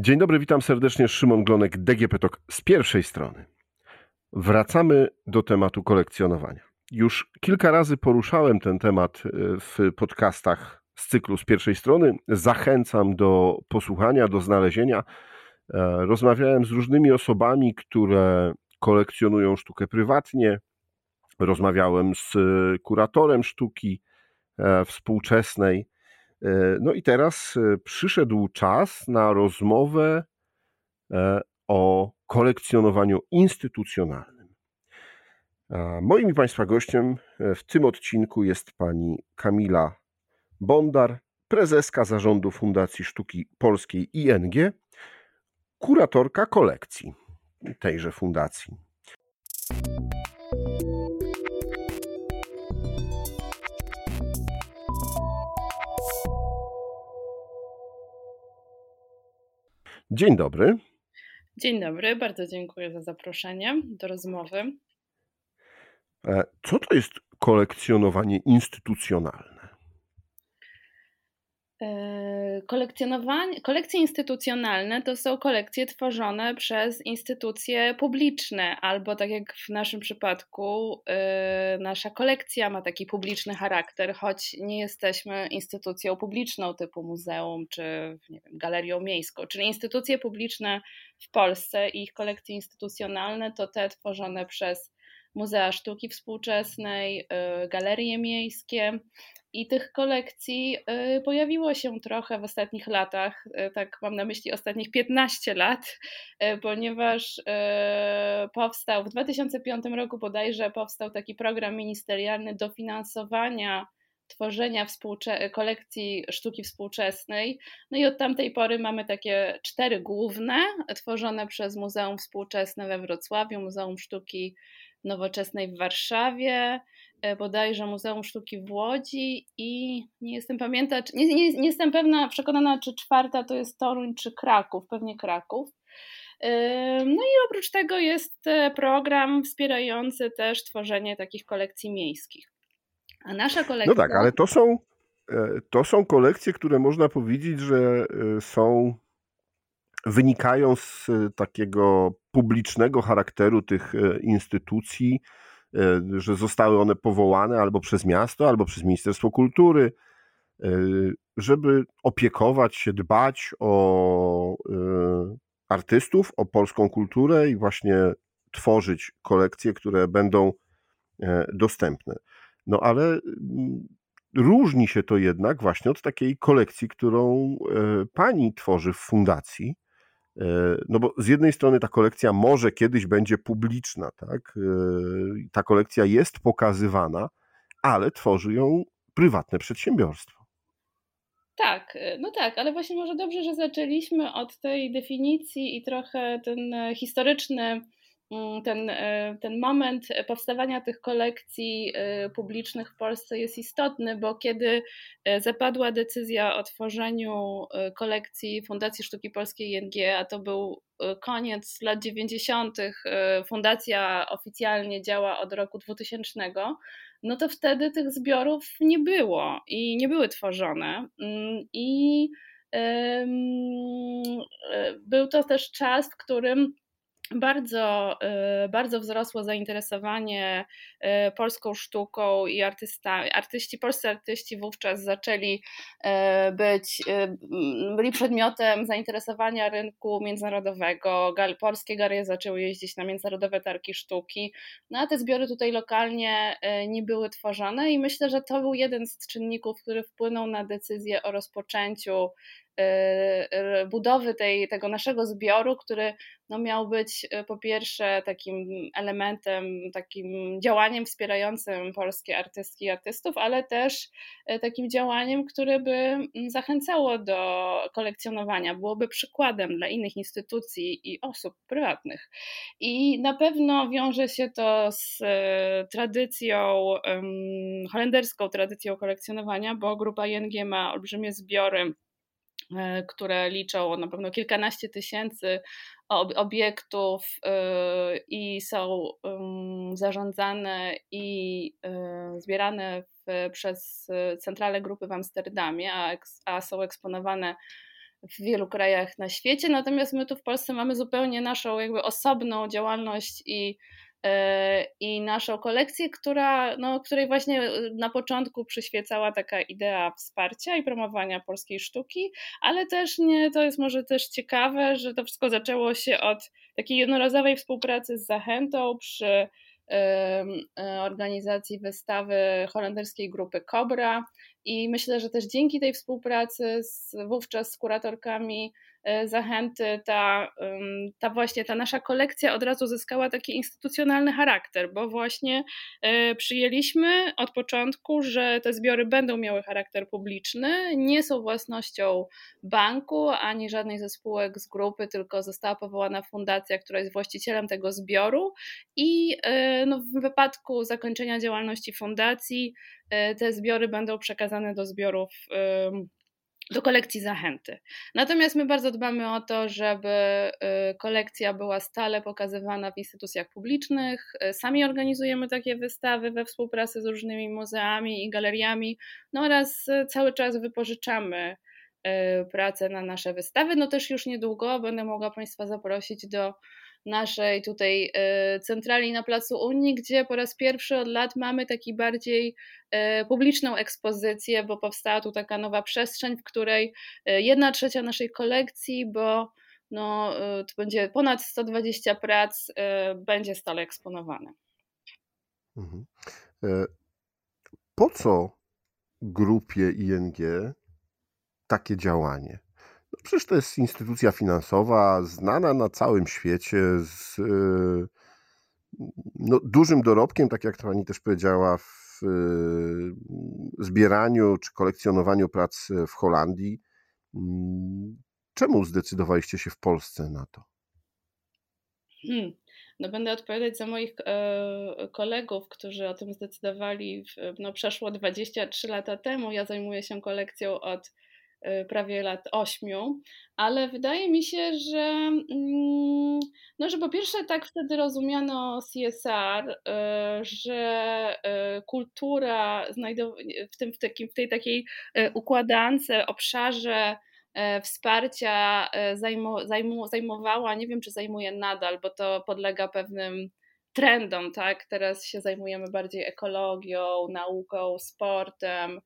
Dzień dobry, witam serdecznie. Szymon Glonek, DGP TOK z pierwszej strony. Wracamy do tematu kolekcjonowania. Już kilka razy poruszałem ten temat e, w podcastach z cyklu z pierwszej strony. Zachęcam do posłuchania, do znalezienia. E, rozmawiałem z różnymi osobami, które kolekcjonują sztukę prywatnie. Rozmawiałem z kuratorem sztuki e, współczesnej. No i teraz przyszedł czas na rozmowę o kolekcjonowaniu instytucjonalnym. Moim i Państwa gościem e, w tym odcinku jest pani Kamila Bondar, prezeska zarządu Fundacji Sztuki Polskiej ING, kuratorka kolekcji tejże fundacji. Dzień dobry. Dzień dobry, bardzo dziękuję za zaproszenie do rozmowy. E, co to jest kolekcjonowanie instytucjonalne? E, kolekcjonowanie, kolekcje instytucjonalne to są kolekcje tworzone przez instytucje publiczne, albo tak jak w naszym przypadku, yy, nasza kolekcja ma taki publiczny charakter, choć nie jesteśmy instytucją publiczną typu muzeum czy nie wiem, galerią miejską. Czyli instytucje publiczne w Polsce i ich kolekcje instytucjonalne to te tworzone przez Muzea Sztuki Współczesnej, y, galerie miejskie. I tych kolekcji y, pojawiło się trochę w ostatnich latach, y, tak mam na myśli ostatnich 15 lat, ponieważ powstał w 2005 roku bodajże powstał taki program ministerialny dofinansowania tworzenia kolekcji sztuki współczesnej. No i od tamtej pory mamy takie cztery główne, tworzone przez Muzeum Współczesne we Wrocławiu, Muzeum Sztuki Nowoczesnej w Warszawie, bodajże Muzeum Sztuki w Łodzi i nie jestem pamięta, nie, nie, nie jestem pewna, przekonana, czy czwarta to jest Toruń czy Kraków, pewnie Kraków. E, no i oprócz tego jest e, program wspierający też tworzenie takich kolekcji miejskich. A nasza kolekcja. No tak, ale to są, to są kolekcje, które można powiedzieć, że są wynikają z takiego publicznego charakteru tych e, instytucji, e, że zostały one powołane albo przez miasto, albo przez Ministerstwo Kultury, e, żeby opiekować się, dbać o artystów, o polską kulturę i właśnie tworzyć kolekcje, które będą dostępne. No ale mm, różni się to jednak właśnie od takiej kolekcji, którą pani tworzy w fundacji E, no bo z jednej strony ta kolekcja może kiedyś będzie publiczna, tak? E, ta kolekcja jest pokazywana, ale tworzy ją prywatne przedsiębiorstwo. Tak, e, no tak, ale właśnie może dobrze, że zaczęliśmy od tej definicji i trochę ten historyczny ten, e, ten moment powstawania tych kolekcji e, publicznych w Polsce jest istotny, bo kiedy e, zapadła decyzja o tworzeniu kolekcji Fundacji Sztuki Polskiej ING, a to był koniec lat 90., fundacja oficjalnie działa od roku 2000, no to wtedy tych zbiorów nie było i nie były tworzone. Mm, I był to też czas, w którym bardzo, y, bardzo wzrosło zainteresowanie y, polską sztuką i artystami. Artyści, polscy artyści wówczas zaczęli y, być, byli przedmiotem zainteresowania rynku międzynarodowego. Polskie galerie zaczęły jeździć na międzynarodowe targi sztuki, no a te zbiory tutaj lokalnie nie były tworzone i myślę, że to był jeden z czynników, który wpłynął na decyzję o rozpoczęciu budowy tej, tego naszego zbioru, który no miał być e, po pierwsze takim elementem, takim działaniem wspierającym polskie artystki i artystów, ale też e, takim działaniem, które by mm, zachęcało do kolekcjonowania, byłoby przykładem dla innych instytucji i osób prywatnych. I na pewno wiąże się to z e, tradycją, holenderską tradycją kolekcjonowania, bo grupa ING ma olbrzymie zbiory które liczą na pewno kilkanaście tysięcy obiektów y, i są zarządzane i y, zbierane w, przez centralę grupy w Amsterdamie, a, a są eksponowane w wielu krajach na świecie, natomiast my tu w Polsce mamy zupełnie naszą jakby osobną działalność i i naszą kolekcję, która, no, której właśnie e, na początku przyświecała taka idea wsparcia i promowania polskiej sztuki, ale też nie, to jest może też ciekawe, że to wszystko zaczęło się od takiej jednorazowej współpracy z Zachętą przy e, organizacji wystawy holenderskiej grupy Cobra i myślę, że też dzięki tej współpracy z, wówczas z kuratorkami E, zachęty, ta, ta właśnie ta nasza kolekcja od razu zyskała taki instytucjonalny charakter, bo właśnie e, przyjęliśmy od początku, że te zbiory będą miały charakter publiczny, nie są własnością banku ani żadnej ze spółek z grupy, tylko została powołana fundacja, która jest właścicielem tego zbioru i e, no, w wypadku zakończenia działalności fundacji te zbiory będą przekazane do zbiorów do kolekcji zachęty. Natomiast my bardzo dbamy o to, żeby y, kolekcja była stale pokazywana w instytucjach publicznych. Y, sami organizujemy takie wystawy we współpracy z różnymi muzeami i galeriami, no oraz y, cały czas wypożyczamy pracę na nasze wystawy. No też już niedługo będę mogła Państwa zaprosić do naszej tutaj e, centrali na Placu Unii, gdzie po raz pierwszy od lat mamy taki bardziej e, publiczną ekspozycję, bo powstała tu taka nowa przestrzeń, w której e, jedna trzecia naszej kolekcji, bo no, to będzie ponad 120 prac, będzie stale eksponowane. Mhm. Po co grupie ING takie działanie? No przecież to jest instytucja finansowa znana na całym świecie z y, no, dużym dorobkiem, tak jak to pani też powiedziała, w y, zbieraniu czy kolekcjonowaniu prac w Holandii. Mm, czemu zdecydowaliście się w Polsce na to? Hmm. No będę odpowiadać za moich e, kolegów, którzy o tym zdecydowali w, no przeszło 23 lata temu. Ja zajmuję się kolekcją od prawie lat ośmiu, ale wydaje mi się, że, mm, no, że po pierwsze tak wtedy rozumiano CSR, y, że y, kultura w, tym, w, takim, w tej takiej układance, obszarze wsparcia zajmu, zajmu, zajmowała, nie wiem czy zajmuje nadal, bo to podlega pewnym trendom, tak? Teraz się zajmujemy bardziej ekologią, nauką, sportem.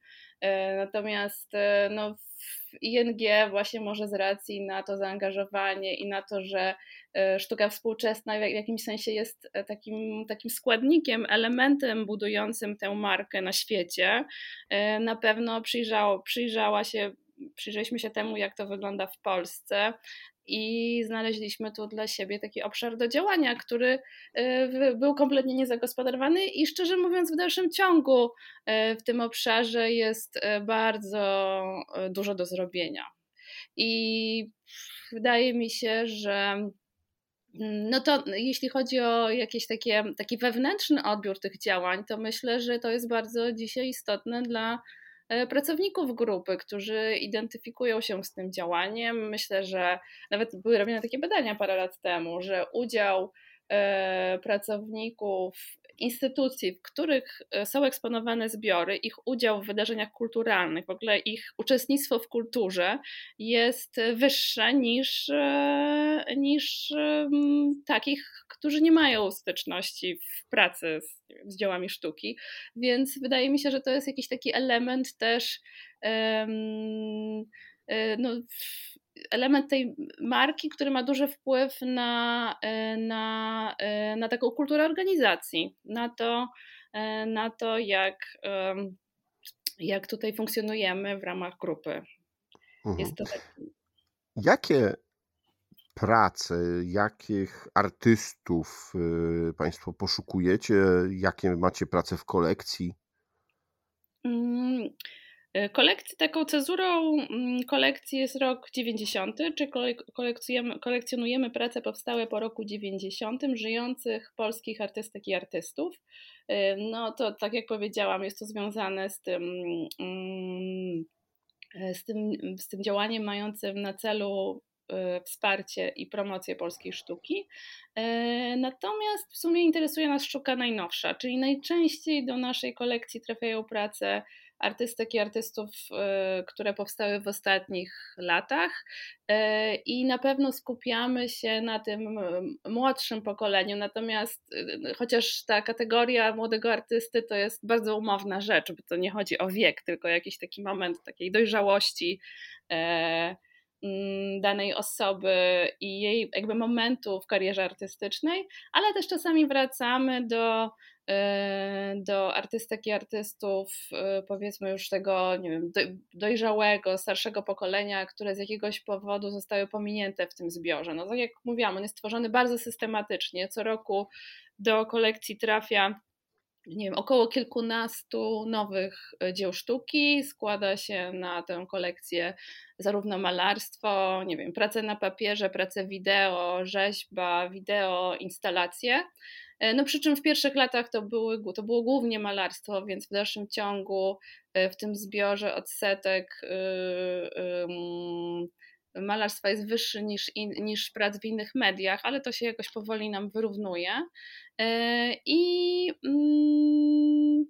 Natomiast no, ING właśnie może z racji na to zaangażowanie i na to, że e, sztuka współczesna w jakimś sensie jest e, takim, takim składnikiem, elementem budującym tę markę na świecie, e, na pewno przyjrzało, przyjrzała się przyjrzeliśmy się temu, jak to wygląda w Polsce i znaleźliśmy tu dla siebie taki obszar do działania, który y, był kompletnie niezagospodarowany i szczerze mówiąc w dalszym ciągu y, w tym obszarze jest y, bardzo dużo do zrobienia. I wydaje mi się, że mm, no to jeśli chodzi o jakiś taki wewnętrzny odbiór tych działań, to myślę, że to jest bardzo dzisiaj istotne dla E, pracowników grupy, którzy identyfikują się z tym działaniem. Myślę, że nawet były robione takie badania parę lat temu, że udział e, pracowników instytucji, w których e, są eksponowane zbiory, ich udział w wydarzeniach kulturalnych, w ogóle ich uczestnictwo w kulturze jest wyższe niż, niż takich, którzy nie mają styczności w pracy z, z dziełami sztuki, więc wydaje mi się, że to jest jakiś taki element też um, no, element tej marki, który ma duży wpływ na, e, na, e, na taką kulturę organizacji, na to, na to jak, jak tutaj funkcjonujemy w ramach grupy. Mhm. Jest to tak... Jakie prace, jakich artystów y, Państwo poszukujecie, jakie macie prace w kolekcji? Mm, y, kolekcji, taką cezurą mm, kolekcji jest rok 90, czy kolekcjonujemy, kolekcjonujemy prace powstałe po roku 90 żyjących polskich artystek i artystów. Y, no to tak jak powiedziałam, jest to związane z tym, mm, z tym, z tym działaniem mającym na celu wsparcie i promocję polskiej sztuki. Y, natomiast w sumie interesuje nas sztuka najnowsza, czyli najczęściej do naszej kolekcji trafiają prace artystek i artystów, które powstały w ostatnich latach. I na pewno skupiamy się na tym młodszym pokoleniu. Natomiast chociaż ta kategoria młodego artysty to jest bardzo umowna rzecz, bo to nie chodzi o wiek, tylko jakiś taki moment takiej dojrzałości danej osoby i jej jakby momentu w karierze artystycznej, ale też czasami wracamy do, e, do artystek i artystów, e, powiedzmy już tego, nie wiem, dojrzałego, starszego pokolenia, które z jakiegoś powodu zostały pominięte w tym zbiorze. No tak jak mówiłam, on jest tworzony bardzo systematycznie. Co roku do kolekcji trafia nie wiem, około kilkunastu nowych e, dzieł sztuki. Składa się na tę kolekcję zarówno malarstwo, nie wiem, prace na papierze, prace wideo, rzeźba, wideo, instalacje. E, no przy czym w pierwszych latach to, były, to było głównie malarstwo, więc w dalszym ciągu e, w tym zbiorze odsetek malarstwa jest wyższy niż, niż prac w innych mediach, ale to się jakoś powoli nam wyrównuje. E, I mm,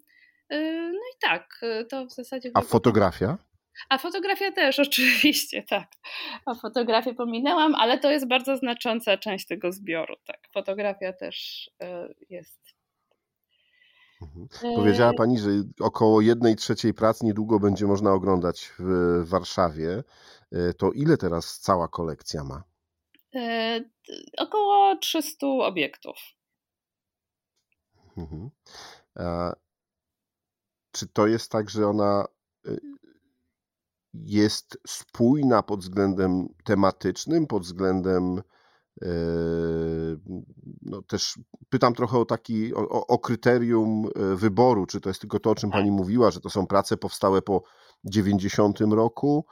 e, no i tak, to w zasadzie. A fotografia? A fotografia też, oczywiście, tak. A fotografię pominęłam, ale to jest bardzo znacząca część tego zbioru. Tak, fotografia też e, jest. Mhm. Powiedziała Pani, że około jednej trzeciej prac niedługo będzie można oglądać w Warszawie. To ile teraz cała kolekcja ma? Około 300 obiektów. Mhm. Czy to jest tak, że ona y, jest spójna pod względem tematycznym, pod względem no też pytam trochę o taki, o, o, kryterium y, wyboru, czy to jest tylko to, o czym Pani tak. mówiła, że to są prace powstałe po 90 roku,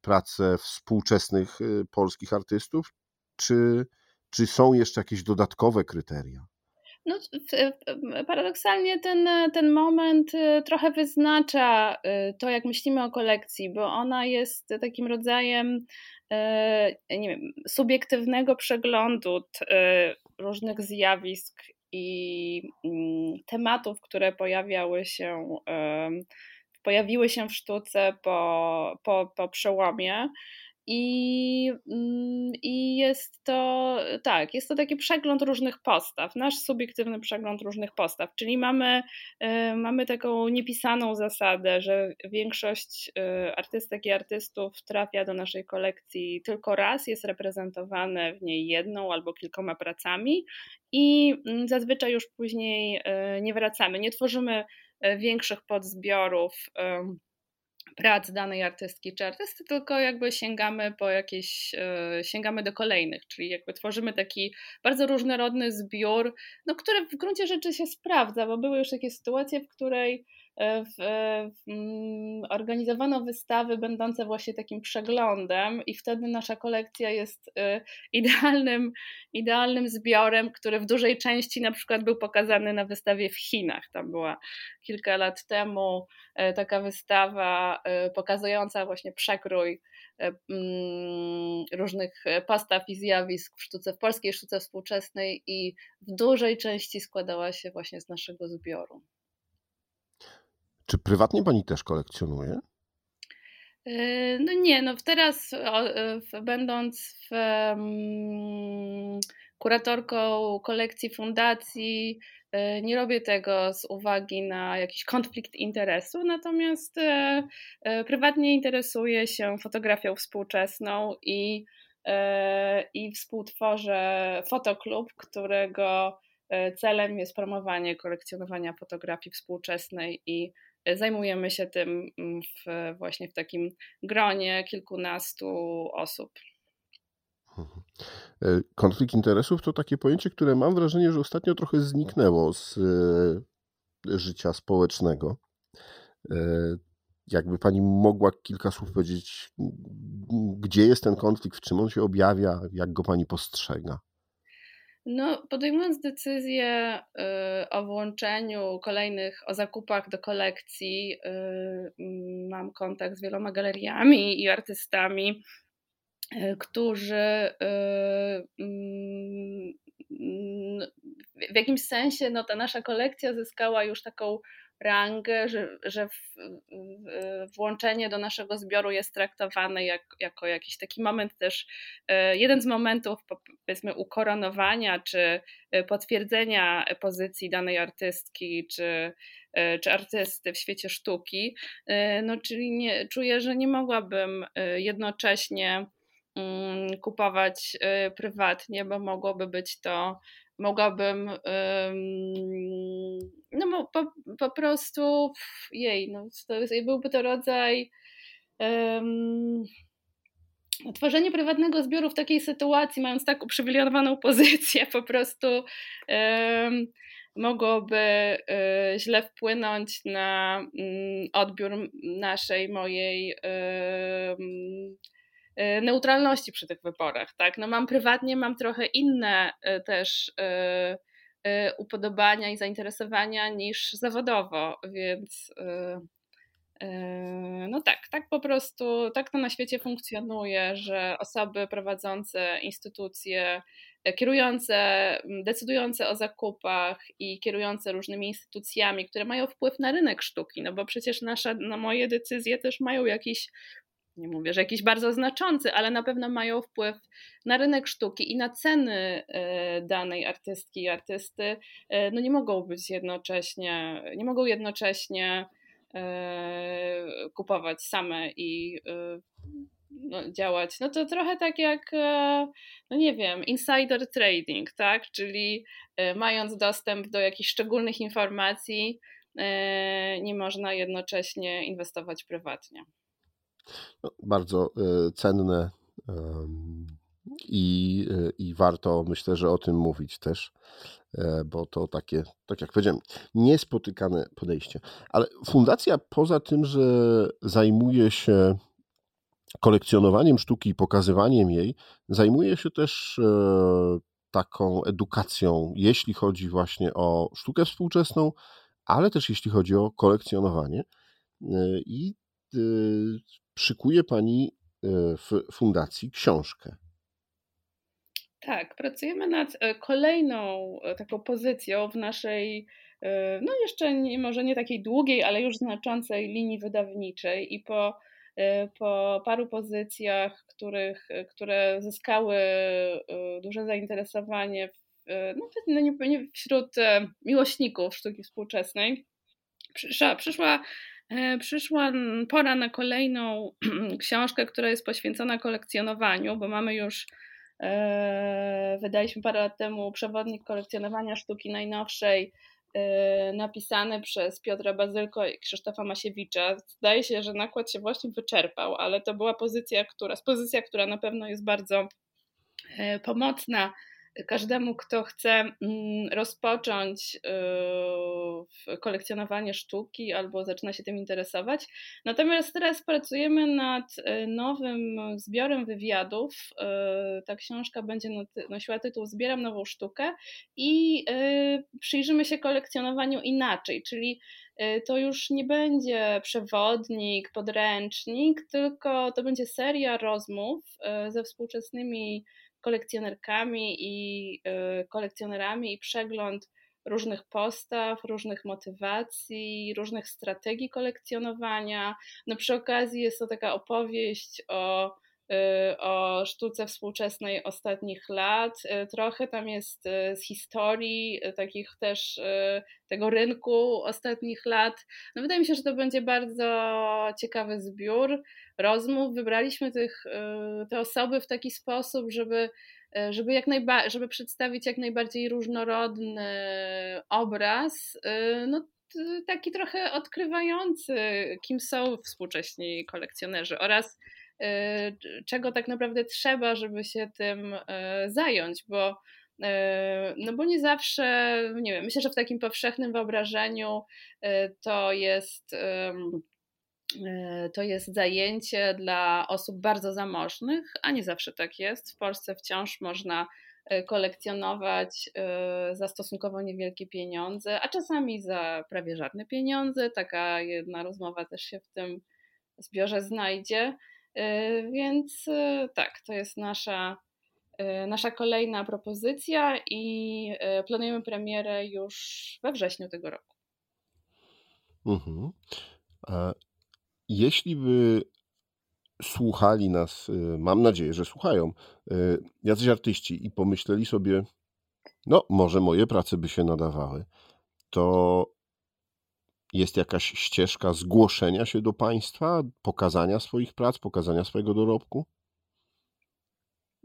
prace współczesnych polskich artystów, czy, czy są jeszcze jakieś dodatkowe kryteria? No, paradoksalnie ten, ten moment trochę wyznacza to, jak myślimy o kolekcji, bo ona jest takim rodzajem nie wiem, subiektywnego przeglądu różnych zjawisk i mm, tematów, które pojawiały się, pojawiły się w sztuce po, po, po przełomie. I, mm, I jest to, tak, jest to taki przegląd różnych postaw, nasz subiektywny przegląd różnych postaw, czyli mamy, y, mamy taką niepisaną zasadę, że większość y, artystek i artystów trafia do naszej kolekcji tylko raz, jest reprezentowane w niej jedną albo kilkoma pracami i mm, zazwyczaj już później y, nie wracamy, nie tworzymy większych podzbiorów prac danej artystki czy artysty, tylko jakby sięgamy po jakieś, e, sięgamy do kolejnych, czyli jakby tworzymy taki bardzo różnorodny zbiór, no, który w gruncie rzeczy się sprawdza, bo były już takie sytuacje, w której w, w, mm, organizowano wystawy będące właśnie takim przeglądem i wtedy nasza kolekcja jest e, idealnym, idealnym zbiorem, który w dużej części na przykład był pokazany na wystawie w Chinach. Tam była kilka lat temu e, taka wystawa pokazująca właśnie przekrój mm, różnych postaw i zjawisk w sztuce w polskiej sztuce współczesnej i w dużej części składała się właśnie z naszego zbioru. Czy prywatnie pani też kolekcjonuje? E, no nie, no teraz e, będąc w, kuratorką kolekcji fundacji, e, nie robię tego z uwagi na jakiś konflikt interesu, natomiast prywatnie interesuję się fotografią współczesną i, i współtworzę fotoklub, którego celem jest promowanie kolekcjonowania fotografii współczesnej i zajmujemy się tym mm, w, właśnie w takim gronie kilkunastu osób. Mhm. E, konflikt interesów to takie pojęcie, które mam wrażenie, że ostatnio trochę zniknęło z e, życia społecznego. E, jakby pani mogła kilka słów powiedzieć, gdzie jest ten konflikt, w czym on się objawia, jak go pani postrzega? No, podejmując decyzję y, o włączeniu kolejnych, o zakupach do kolekcji, y, mm, mam kontakt z wieloma galeriami i artystami, y, którzy mm, w jakimś sensie no, ta nasza kolekcja zyskała już taką rangę, że, że w, włączenie do naszego zbioru jest traktowane jak, jako jakiś taki moment też, e, jeden z momentów powiedzmy ukoronowania czy e, potwierdzenia pozycji danej artystki czy, e, czy artysty w świecie sztuki. No, czyli nie, czuję, że nie mogłabym jednocześnie mm, kupować prywatnie, bo mogłoby być to mogłabym no po, po prostu jej, no to jest, byłby to rodzaj um, tworzenie prywatnego zbioru w takiej sytuacji, mając tak uprzywilejowaną pozycję, po prostu um, mogłoby y, źle wpłynąć na y, odbiór naszej, mojej neutralności przy tych wyborach. Tak? No mam prywatnie, mam trochę inne y, też y, upodobania i zainteresowania niż zawodowo, więc no tak, tak po prostu, tak to na świecie funkcjonuje, że osoby prowadzące instytucje, kierujące, decydujące o zakupach i kierujące różnymi instytucjami, które mają wpływ na rynek sztuki, no bo przecież nasze, no moje decyzje też mają jakiś nie mówię, że jakiś bardzo znaczący, ale na pewno mają wpływ na rynek sztuki i na ceny e, danej artystki i artysty, e, no nie mogą być jednocześnie, nie mogą jednocześnie e, kupować same i no, działać. No to trochę tak jak, no nie wiem, insider trading, tak? Czyli mając dostęp do jakichś szczególnych informacji, nie można jednocześnie inwestować prywatnie. No, bardzo e, cenne i, e, i warto myślę, że o tym mówić też, e, bo to takie, tak jak powiedziałem, niespotykane podejście. Ale fundacja poza tym, że zajmuje się kolekcjonowaniem sztuki i pokazywaniem jej, zajmuje się też taką edukacją, jeśli chodzi właśnie o sztukę współczesną, ale też jeśli chodzi o kolekcjonowanie. I szykuje Pani e, w fundacji książkę. Tak, pracujemy nad e, kolejną e, taką pozycją w naszej, no jeszcze nie, może nie takiej długiej, ale już znaczącej linii wydawniczej i po, po paru pozycjach, których, które zyskały duże zainteresowanie no, no wśród miłośników sztuki współczesnej, przyszła, przyszła przyszła pora na kolejną książkę, która jest poświęcona kolekcjonowaniu, bo mamy już, e, wydaliśmy parę lat temu przewodnik kolekcjonowania sztuki najnowszej, e, napisany przez Piotra Bazylko i Krzysztofa Masiewicza. Zdaje się, że nakład się właśnie wyczerpał, ale to była pozycja, która, pozycja, która na pewno jest bardzo pomocna każdemu, kto chce mm, rozpocząć yy, kolekcjonowanie sztuki albo zaczyna się tym interesować. Natomiast teraz pracujemy nad yy, nowym zbiorem wywiadów. Yy, ta książka będzie nosiła tytuł Zbieram nową sztukę i przyjrzymy się kolekcjonowaniu inaczej, czyli to już nie będzie przewodnik, podręcznik, tylko to będzie seria rozmów ze współczesnymi kolekcjonerkami i y, kolekcjonerami i przegląd różnych postaw, różnych motywacji, różnych strategii kolekcjonowania. No przy okazji jest to taka opowieść o, o sztuce współczesnej ostatnich lat. Y, trochę tam jest z historii, takich też tego rynku ostatnich lat. No wydaje mi się, że to będzie bardzo ciekawy zbiór rozmów wybraliśmy tych, y, te osoby w taki sposób, żeby, y, żeby, jak najba- żeby przedstawić jak najbardziej różnorodny obraz, y, no, taki trochę odkrywający, kim są współcześni kolekcjonerzy oraz czego tak naprawdę trzeba, żeby się tym zająć, bo no bo nie zawsze, nie wiem, myślę, że w takim powszechnym wyobrażeniu to jest to jest zajęcie dla osób bardzo zamożnych, a nie zawsze tak jest. W Polsce wciąż można kolekcjonować za stosunkowo niewielkie pieniądze, a czasami za prawie żadne pieniądze. Taka jedna rozmowa też się w tym zbiorze znajdzie. Więc tak, to jest nasza, nasza kolejna propozycja i planujemy premierę już we wrześniu tego roku. Mhm. Jeśli by słuchali nas, mam nadzieję, że słuchają, jacyś artyści i pomyśleli sobie, no może moje prace by się nadawały, to jest jakaś ścieżka zgłoszenia się do państwa, pokazania swoich prac, pokazania swojego dorobku?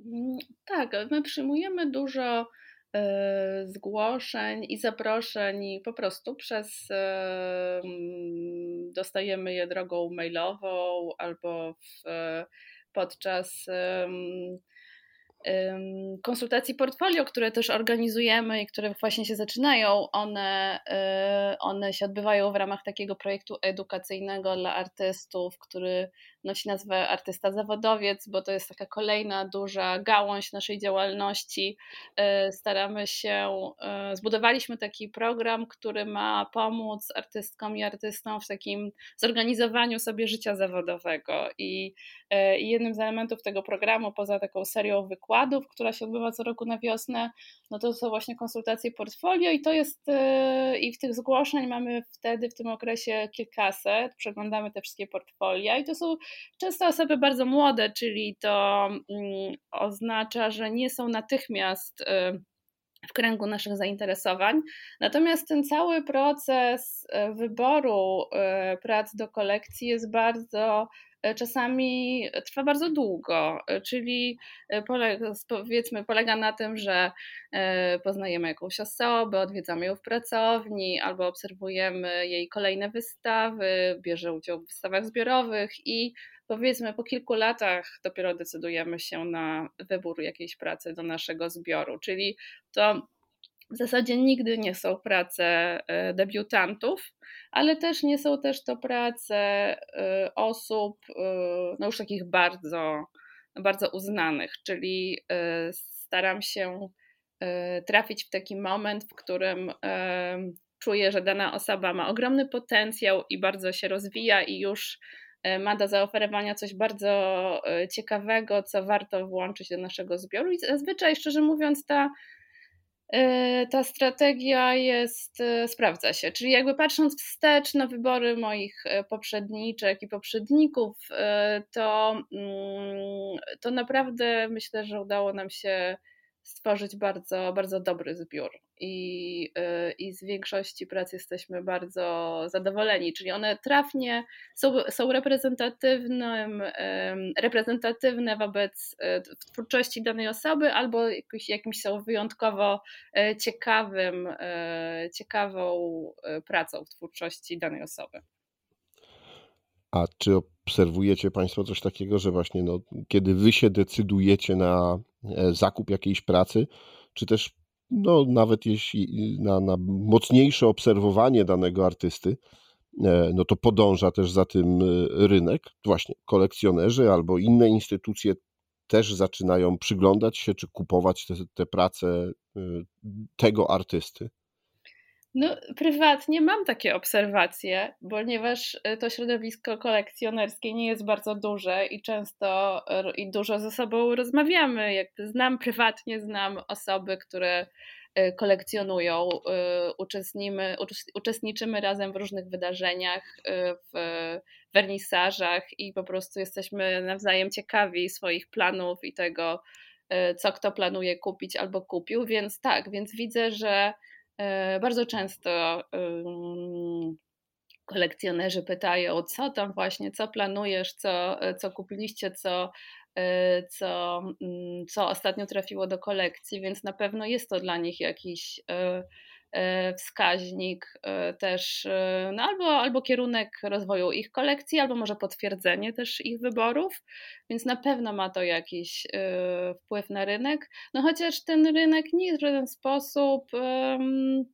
Mm, tak, my przyjmujemy dużo e, zgłoszeń i zaproszeń po prostu przez e, dostajemy je drogą mailową albo w, podczas konsultacji portfolio, które też organizujemy i które właśnie się zaczynają, one, y, one się odbywają w ramach takiego projektu edukacyjnego dla artystów, który nosi nazwę Artysta Zawodowiec, bo to jest taka kolejna duża gałąź naszej działalności. Y, staramy się, y, zbudowaliśmy taki program, który ma pomóc artystkom i artystom w takim zorganizowaniu sobie życia zawodowego. I, i jednym z elementów tego programu, poza taką serią wykładów, która się odbywa co roku na wiosnę, no to są właśnie konsultacje portfolio i to jest, e, i w tych zgłoszeń mamy wtedy w tym okresie kilkaset, przeglądamy te wszystkie portfolia i to są często osoby bardzo młode, czyli to mm, oznacza, że nie są natychmiast e, w kręgu naszych zainteresowań. Natomiast ten cały proces e, wyboru prac do kolekcji jest bardzo czasami trwa bardzo długo, e, czyli e, polega, powiedzmy polega na tym, że poznajemy jakąś osobę, odwiedzamy ją w pracowni albo obserwujemy jej kolejne wystawy, bierze udział w wystawach zbiorowych i powiedzmy po kilku latach dopiero decydujemy się na wybór jakiejś pracy do naszego zbioru, czyli to w zasadzie nigdy nie są prace e, debiutantów, ale też nie są też to prace e, osób e, no już takich bardzo, bardzo uznanych, czyli staram się trafić w taki moment, w którym czuję, że dana osoba ma ogromny potencjał i bardzo się rozwija i już ma do zaoferowania coś bardzo ciekawego, co warto włączyć do naszego zbioru. I zazwyczaj, szczerze mówiąc, ta ta strategia jest, e, sprawdza się. Czyli jakby patrząc wstecz na wybory moich e, poprzedniczek i poprzedników, to, mm, to naprawdę myślę, że udało nam się stworzyć bardzo, bardzo dobry zbiór i, y, i z większości prac jesteśmy bardzo zadowoleni, czyli one trafnie są, są reprezentatywnym, reprezentatywne wobec y, twórczości danej osoby albo jakimś, jakimś są wyjątkowo y, ciekawym, ciekawą pracą w twórczości danej osoby. A czy obserwujecie Państwo coś takiego, że właśnie no, kiedy Wy się decydujecie na e, zakup jakiejś pracy, czy też no, nawet jeśli na, na mocniejsze obserwowanie danego artysty, e, no to podąża też za tym e, rynek. Właśnie kolekcjonerzy albo inne instytucje też zaczynają przyglądać się czy kupować te, te prace tego artysty. No, prywatnie mam takie obserwacje, ponieważ y, to środowisko kolekcjonerskie nie jest bardzo duże i często i dużo ze sobą rozmawiamy. Jakby znam prywatnie, znam osoby, które y, kolekcjonują, y, uczestniczymy razem w różnych wydarzeniach, w wernisażach i po prostu jesteśmy nawzajem ciekawi swoich planów i tego, co kto planuje kupić albo kupił, więc tak, więc widzę, że E, bardzo często kolekcjonerzy pytają, co tam właśnie, co planujesz, co, co kupiliście, co, e, co, mm, co ostatnio trafiło do kolekcji, więc na pewno jest to dla nich jakiś e, E, wskaźnik e, też, e, no albo, albo kierunek rozwoju ich kolekcji, albo może potwierdzenie też ich wyborów, więc na pewno ma to jakiś wpływ na rynek. No chociaż ten rynek nie jest w żaden sposób. Um,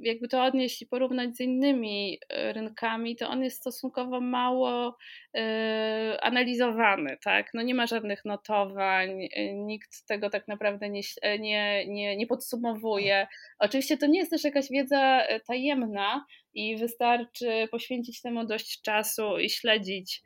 jakby to odnieść i porównać z innymi e, rynkami, to on jest stosunkowo mało e, analizowany, tak? No nie ma żadnych notowań, e, nikt tego tak naprawdę nie, nie, nie, nie podsumowuje. Oczywiście to nie jest też jakaś wiedza tajemna i wystarczy poświęcić temu dość czasu i śledzić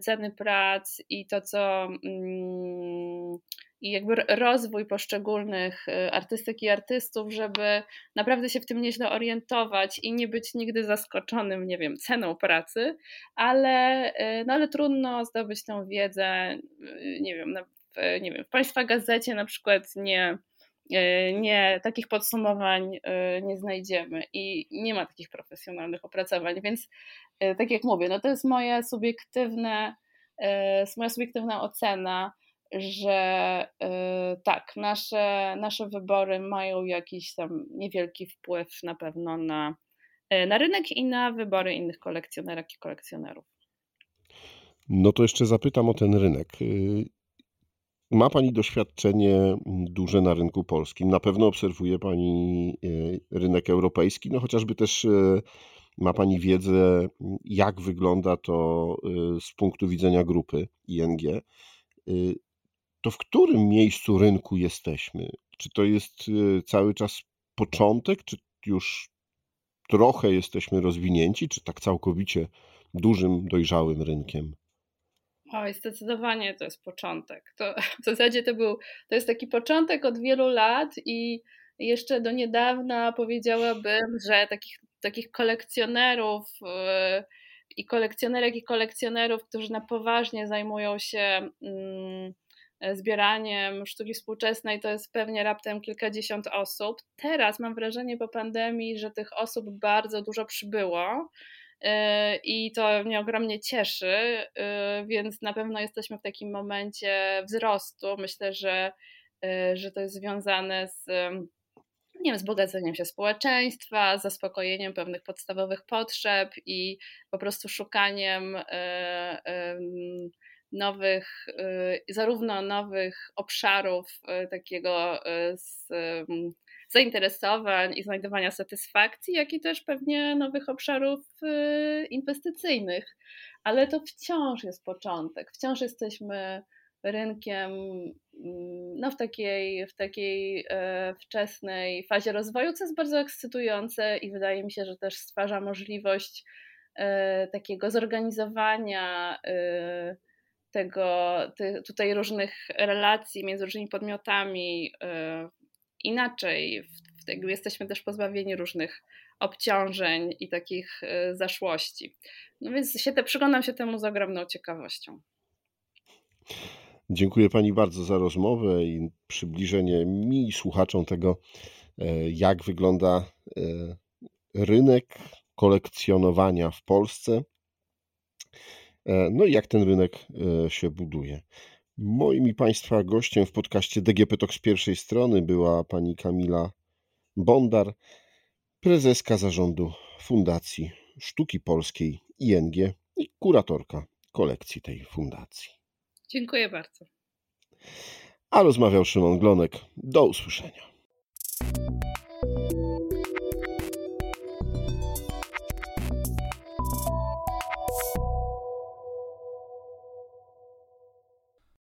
ceny prac i to, co. Mm, i jakby rozwój poszczególnych y, artystek i artystów, żeby naprawdę się w tym nieźle orientować i nie być nigdy zaskoczonym, nie wiem, ceną pracy, ale, y, no ale trudno zdobyć tę wiedzę, y, nie wiem, w, nie wiem, w Państwa gazecie na przykład nie, nie, takich podsumowań nie znajdziemy i nie ma takich profesjonalnych opracowań, więc tak jak mówię, no to jest moje subiektywne, moja subiektywna ocena, że y, tak, nasze, nasze wybory mają jakiś tam niewielki wpływ na pewno na, y, na rynek i na wybory innych kolekcjonerek i kolekcjonerów. No to jeszcze zapytam o ten rynek. Y, ma Pani doświadczenie duże na rynku polskim. Na pewno obserwuje Pani rynek europejski, no chociażby też ma Pani wiedzę, jak wygląda to z punktu widzenia grupy ING to w którym miejscu rynku jesteśmy? Czy to jest y, cały czas początek, czy już trochę jesteśmy rozwinięci, czy tak całkowicie dużym, dojrzałym rynkiem? Oj, zdecydowanie to jest początek. To w zasadzie to był, to jest taki początek od wielu lat i jeszcze do niedawna powiedziałabym, że takich, takich kolekcjonerów yy, i kolekcjonerek i kolekcjonerów, którzy na poważnie zajmują się yy, E, zbieraniem sztuki współczesnej to jest pewnie raptem kilkadziesiąt osób. Teraz mam wrażenie po pandemii, że tych osób bardzo dużo przybyło. E, I to mnie ogromnie cieszy, e, więc na pewno jesteśmy w takim momencie wzrostu. Myślę, że, że to jest związane z nie wiem, wzbogaceniem się społeczeństwa, zaspokojeniem pewnych podstawowych potrzeb i po prostu szukaniem nowych, y, zarówno nowych obszarów y, takiego y, zainteresowań i znajdowania satysfakcji, jak i też pewnie nowych obszarów inwestycyjnych. Ale to wciąż jest początek, wciąż jesteśmy rynkiem mm, no, w takiej, w takiej e, wczesnej fazie rozwoju, co jest bardzo ekscytujące i wydaje mi się, że też stwarza możliwość e, takiego zorganizowania tego, ty, tutaj różnych relacji między różnymi podmiotami y, inaczej. W, jesteśmy też pozbawieni różnych obciążeń i takich y, zaszłości. No więc się te, przyglądam się temu z ogromną ciekawością. Dziękuję Pani bardzo za rozmowę i przybliżenie mi i słuchaczom tego, e, jak wygląda e, rynek kolekcjonowania w Polsce. E, no i jak ten rynek e, się buduje. Moim i Państwa gościem w podcaście DGP Talk z pierwszej strony była pani Kamila Bondar, prezeska zarządu Fundacji Sztuki Polskiej ING i kuratorka kolekcji tej fundacji. Dziękuję bardzo. A rozmawiał Szymon Glonek. Do usłyszenia.